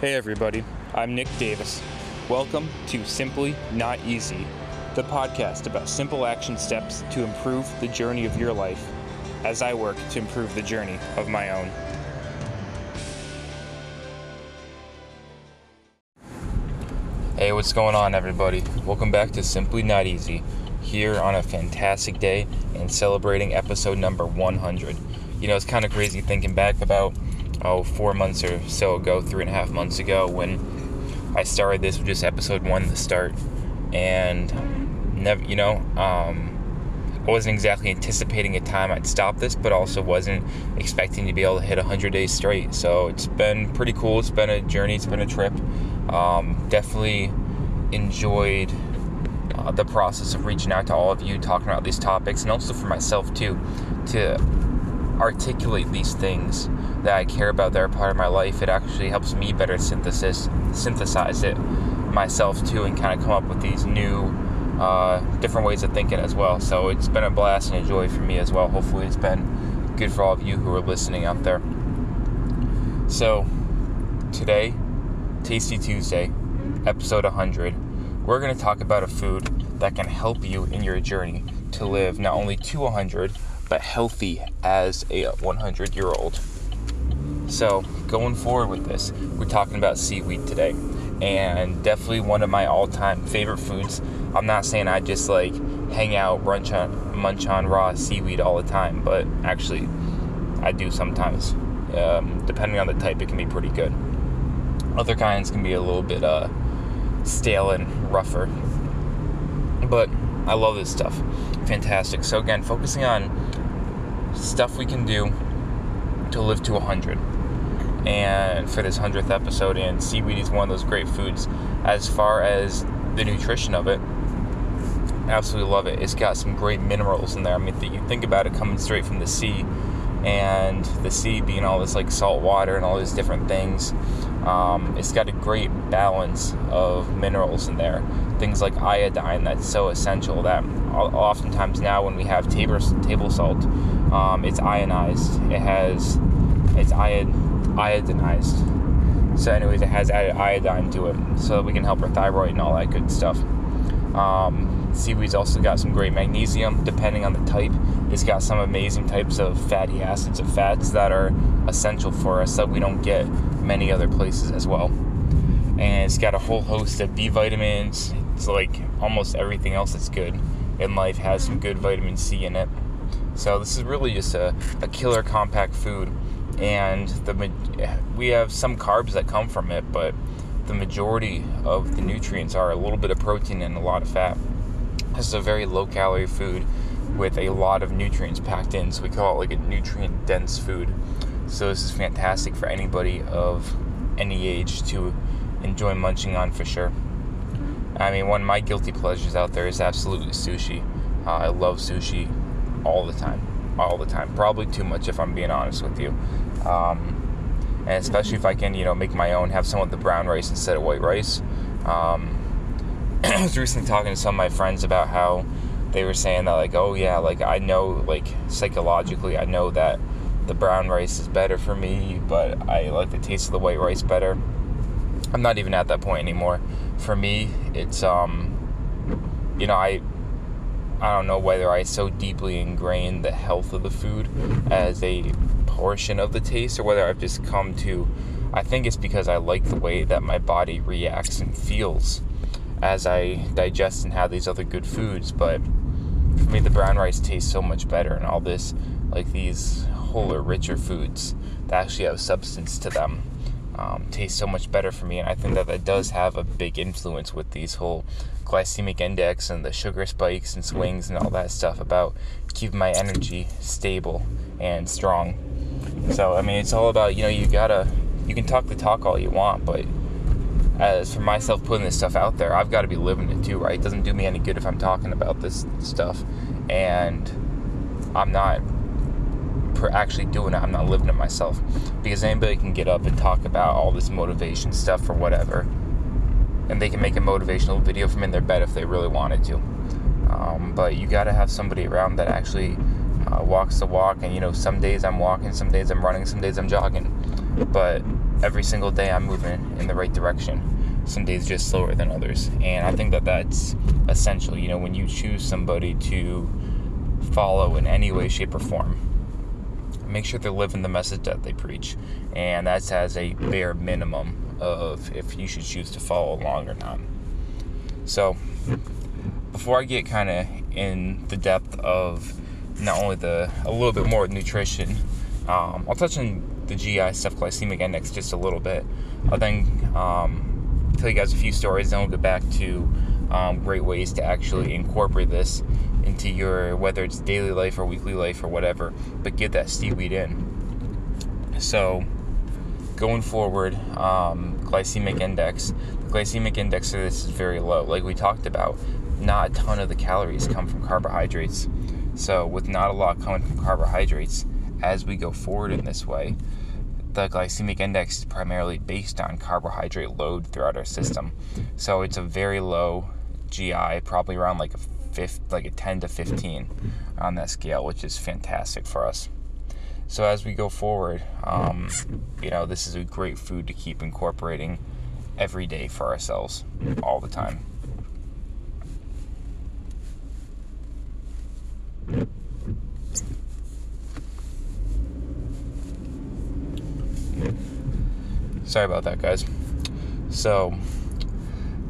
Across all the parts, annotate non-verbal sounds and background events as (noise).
Hey everybody, I'm Nick Davis. Welcome to Simply Not Easy, the podcast about simple action steps to improve the journey of your life as I work to improve the journey of my own. Hey, what's going on, everybody? Welcome back to Simply Not Easy, here on a fantastic day and celebrating episode number 100. You know, it's kind of crazy thinking back about oh, four months or so ago, three and a half months ago, when I started this with just episode one to start, and never, you know, um, I wasn't exactly anticipating a time I'd stop this, but also wasn't expecting to be able to hit 100 days straight. So it's been pretty cool. It's been a journey. It's been a trip. Um, definitely enjoyed uh, the process of reaching out to all of you, talking about these topics, and also for myself too, to articulate these things that I care about that are part of my life, it actually helps me better synthesis synthesize it myself too, and kind of come up with these new, uh, different ways of thinking as well. So it's been a blast and a joy for me as well. Hopefully, it's been good for all of you who are listening out there. So today, Tasty Tuesday, episode 100, we're going to talk about a food that can help you in your journey to live not only to 100 but healthy as a 100 year old. So, going forward with this, we're talking about seaweed today, and definitely one of my all time favorite foods. I'm not saying I just like hang out, munch on, munch on raw seaweed all the time, but actually, I do sometimes. Um, depending on the type, it can be pretty good. Other kinds can be a little bit uh, stale and rougher, but I love this stuff. Fantastic. So, again, focusing on stuff we can do to live to 100 and for this 100th episode and seaweed is one of those great foods. As far as the nutrition of it absolutely love it. It's got some great minerals in there. I mean you think about it coming straight from the sea and the sea being all this like salt water and all these different things um, it's got a great balance of minerals in there. Things like iodine that's so essential that oftentimes now when we have table, table salt um, it's ionized. It has it's iod, iodinized. So anyways it has added iodine to it so that we can help our thyroid and all that good stuff. Um, seaweed's also got some great magnesium. Depending on the type it's got some amazing types of fatty acids of fats that are essential for us that we don't get many other places as well. And it's got a whole host of b vitamins. It's like almost everything else that's good in life has some good vitamin c in it. So this is really just a, a killer compact food. And the we have some carbs that come from it, but the majority of the nutrients are a little bit of protein and a lot of fat. This is a very low calorie food with a lot of nutrients packed in, so we call it like a nutrient dense food. So this is fantastic for anybody of any age to enjoy munching on for sure. I mean, one of my guilty pleasures out there is absolutely sushi. Uh, I love sushi all the time, all the time. Probably too much if I'm being honest with you. Um, and especially if I can, you know, make my own, have some of the brown rice instead of white rice. Um, (clears throat) I was recently talking to some of my friends about how they were saying that, like, oh yeah, like I know, like psychologically, I know that the brown rice is better for me, but I like the taste of the white rice better. I'm not even at that point anymore. For me, it's um, you know, I I don't know whether I so deeply ingrained the health of the food as a portion of the taste or whether I've just come to I think it's because I like the way that my body reacts and feels as I digest and have these other good foods. But for me, the brown rice tastes so much better, and all this, like these wholer, richer foods that actually have substance to them, um, taste so much better for me. And I think that that does have a big influence with these whole glycemic index and the sugar spikes and swings and all that stuff about keeping my energy stable and strong. So, I mean, it's all about, you know, you gotta, you can talk the talk all you want, but as for myself putting this stuff out there, I've got to be living it too, right? It doesn't do me any good if I'm talking about this stuff and I'm not actually doing it. I'm not living it myself because anybody can get up and talk about all this motivation stuff or whatever, and they can make a motivational video from in their bed if they really wanted to. Um, but you got to have somebody around that actually uh, walks the walk. And you know, some days I'm walking, some days I'm running, some days I'm jogging. But every single day I'm moving in the right direction. Some days just slower than others. And I think that that's essential. You know, when you choose somebody to follow in any way, shape, or form, make sure they're living the message that they preach. And that's as a bare minimum of if you should choose to follow along or not. So, before I get kind of in the depth of not only the a little bit more nutrition, um, I'll touch on the GI stuff, glycemic index, just a little bit. I'll then um, tell you guys a few stories, then we'll get back to um, great ways to actually incorporate this into your whether it's daily life or weekly life or whatever, but get that seaweed in. So, going forward, um, glycemic index. The glycemic index of this is very low. Like we talked about, not a ton of the calories come from carbohydrates. So, with not a lot coming from carbohydrates, as we go forward in this way, the glycemic index is primarily based on carbohydrate load throughout our system. So, it's a very low GI, probably around like a fifth, like a 10 to 15 on that scale, which is fantastic for us. So as we go forward, um, you know, this is a great food to keep incorporating every day for ourselves, all the time. Sorry about that, guys. So,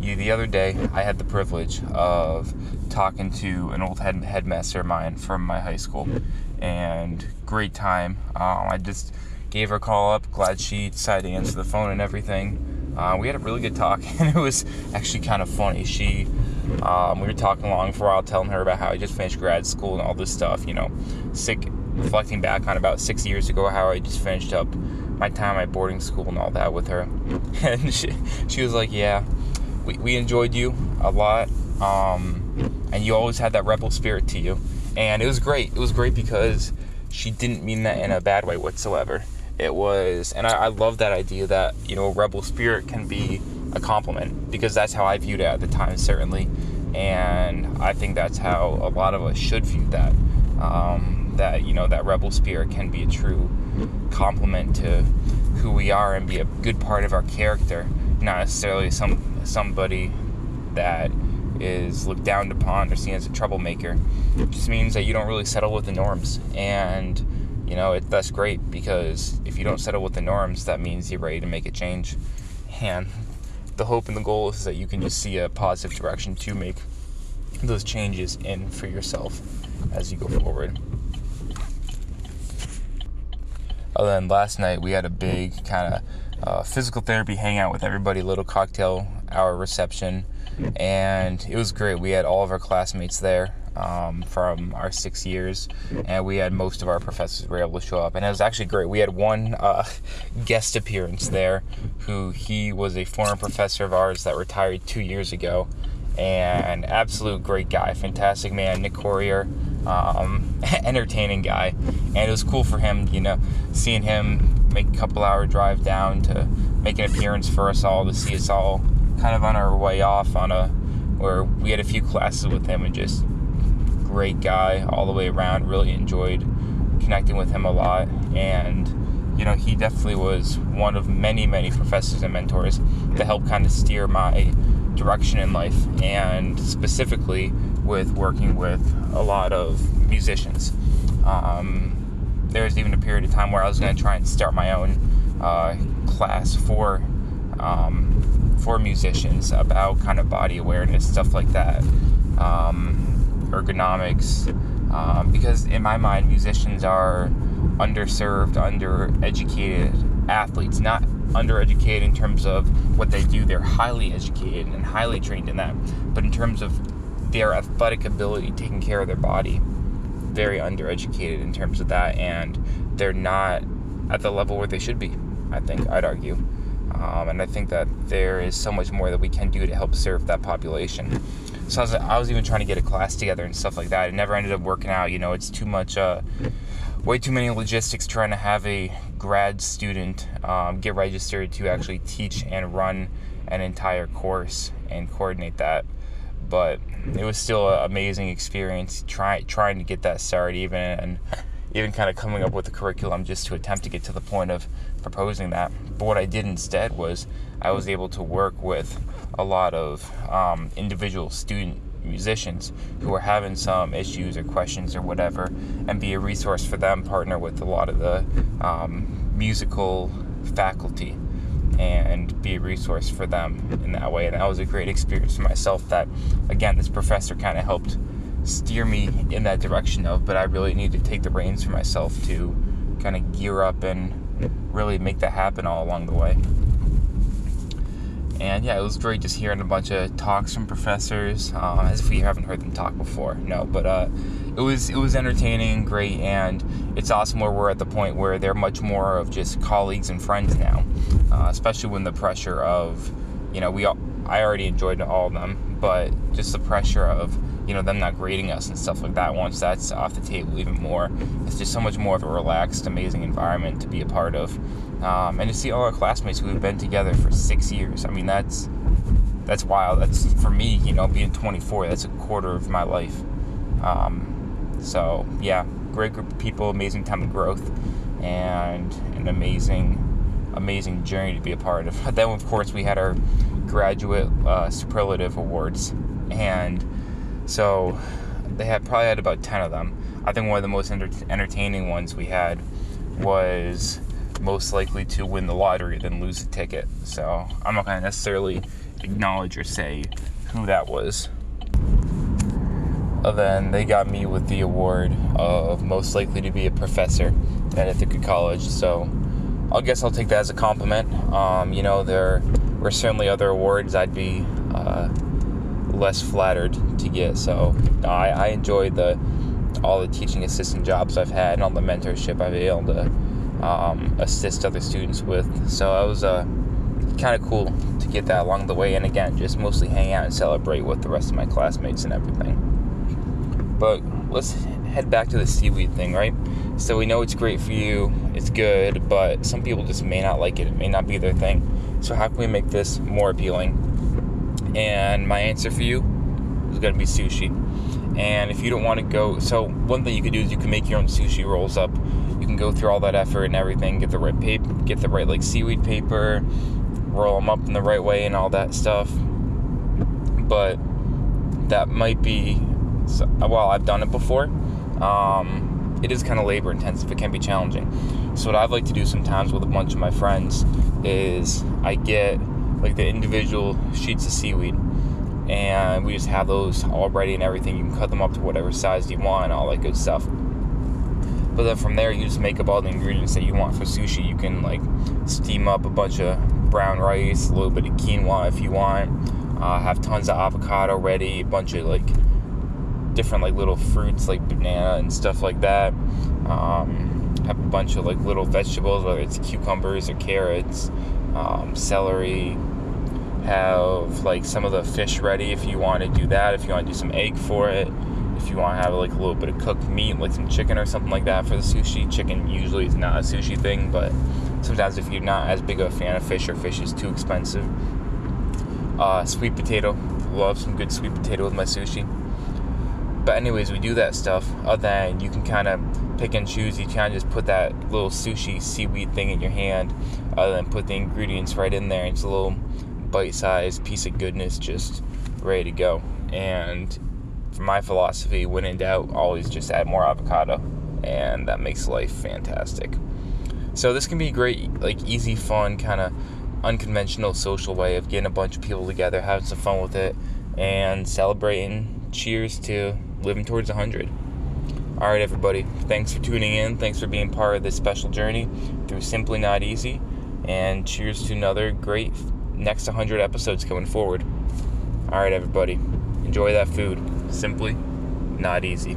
you the other day, I had the privilege of talking to an old head, headmaster of mine from my high school, and great time. Um, I just gave her a call up. Glad she decided to answer the phone and everything. Uh, we had a really good talk, (laughs) and it was actually kind of funny. She, um, we were talking along for a while, telling her about how I just finished grad school and all this stuff. You know, sick, reflecting back on about six years ago how I just finished up my time at boarding school and all that with her, (laughs) and she, she was like, "Yeah, we, we enjoyed you a lot." Um, and you always had that rebel spirit to you. And it was great. It was great because she didn't mean that in a bad way whatsoever. It was, and I, I love that idea that, you know, rebel spirit can be a compliment because that's how I viewed it at the time, certainly. And I think that's how a lot of us should view that. Um, that, you know, that rebel spirit can be a true compliment to who we are and be a good part of our character, not necessarily some somebody that is looked down upon or seen as a troublemaker. It just means that you don't really settle with the norms. And, you know, it, that's great because if you don't settle with the norms, that means you're ready to make a change. And (laughs) the hope and the goal is that you can just see a positive direction to make those changes in for yourself as you go forward. Other than last night, we had a big kind of uh, physical therapy hangout with everybody, little cocktail hour reception and it was great. We had all of our classmates there um, from our six years, and we had most of our professors were able to show up, and it was actually great. We had one uh, (laughs) guest appearance there, who he was a former professor of ours that retired two years ago, and absolute great guy, fantastic man, Nick Corrier. Um, (laughs) entertaining guy, and it was cool for him, you know, seeing him make a couple hour drive down to make an appearance for us all to see us all kind of on our way off on a where we had a few classes with him and just great guy all the way around. Really enjoyed connecting with him a lot, and you know he definitely was one of many many professors and mentors to help kind of steer my direction in life, and specifically with working with a lot of musicians. Um, there was even a period of time where I was going to try and start my own uh, class for um, for musicians about kind of body awareness, stuff like that, um, ergonomics, um, because in my mind, musicians are underserved, undereducated athletes, not undereducated in terms of what they do. They're highly educated and highly trained in that, but in terms of their athletic ability, taking care of their body, very undereducated in terms of that, and they're not at the level where they should be. I think I'd argue. Um, and I think that there is so much more that we can do to help serve that population. So I was, I was even trying to get a class together and stuff like that. It never ended up working out. You know, it's too much, uh, way too many logistics trying to have a grad student um, get registered to actually teach and run an entire course and coordinate that. But it was still an amazing experience try, trying to get that started even and even kind of coming up with a curriculum just to attempt to get to the point of proposing that. But what I did instead was I was able to work with a lot of um, individual student musicians who are having some issues or questions or whatever, and be a resource for them, partner with a lot of the um, musical faculty and be a resource for them in that way. And that was a great experience for myself that, again, this professor kind of helped steer me in that direction of, but I really need to take the reins for myself to kind of gear up and really make that happen all along the way. And yeah, it was great just hearing a bunch of talks from professors, uh, as if we haven't heard them talk before. No, but uh, it was it was entertaining, great, and it's awesome where we're at the point where they're much more of just colleagues and friends now, uh, especially when the pressure of, you know, we all, I already enjoyed all of them, but just the pressure of you know them not grading us and stuff like that once that's off the table even more it's just so much more of a relaxed amazing environment to be a part of. Um, and to see all our classmates who have been together for six years i mean that's that's wild. That's for me you know being 24 that's a quarter of my life. Um, so yeah great group of people amazing time of growth and an amazing amazing journey to be a part of. But (laughs) then of course we had our graduate uh, superlative awards and so they had probably had about 10 of them. I think one of the most enter- entertaining ones we had was most likely to win the lottery than lose the ticket. So I'm not going to necessarily acknowledge or say who that was. And then they got me with the award of most likely to be a professor at Ithaca College. So I guess I'll take that as a compliment. Um, you know, there were certainly other awards I'd be uh, less flattered to get. So I, I enjoyed the all the teaching assistant jobs I've had and all the mentorship I've been able to um, assist other students with. So it was uh, kind of cool to get that along the way. And again, just mostly hang out and celebrate with the rest of my classmates and everything. But let's head back to the seaweed thing, right? So we know it's great for you, it's good, but some people just may not like it. It may not be their thing. So how can we make this more appealing? And my answer for you is going to be sushi. And if you don't want to go, so one thing you could do is you can make your own sushi rolls up. You can go through all that effort and everything, get the right paper, get the right like seaweed paper, roll them up in the right way and all that stuff. But that might be, well, I've done it before. Um, it is kind of labor intensive. It can be challenging. So what I'd like to do sometimes with a bunch of my friends is I get like the individual sheets of seaweed and we just have those all ready and everything. You can cut them up to whatever size you want all that good stuff. But then from there you just make up all the ingredients that you want for sushi. You can like steam up a bunch of brown rice a little bit of quinoa if you want uh, have tons of avocado ready a bunch of like different like little fruits like banana and stuff like that. Um, have a bunch of like little vegetables whether it's cucumbers or carrots um, celery, have like some of the fish ready if you want to do that, if you want to do some egg for it, if you want to have like a little bit of cooked meat, like some chicken or something like that for the sushi. Chicken usually is not a sushi thing, but sometimes if you're not as big of a fan of fish or fish is too expensive. Uh, sweet potato, love some good sweet potato with my sushi. But anyways, we do that stuff. Other than you can kind of pick and choose. You kind of just put that little sushi seaweed thing in your hand, other than put the ingredients right in there. It's a little bite-sized piece of goodness, just ready to go. And my philosophy, when in doubt, always just add more avocado, and that makes life fantastic. So this can be a great, like easy, fun, kind of unconventional social way of getting a bunch of people together, having some fun with it, and celebrating. Cheers to living towards 100. All right, everybody. Thanks for tuning in. Thanks for being part of this special journey through Simply Not Easy. And cheers to another great next 100 episodes coming forward. All right, everybody. Enjoy that food. Simply Not Easy.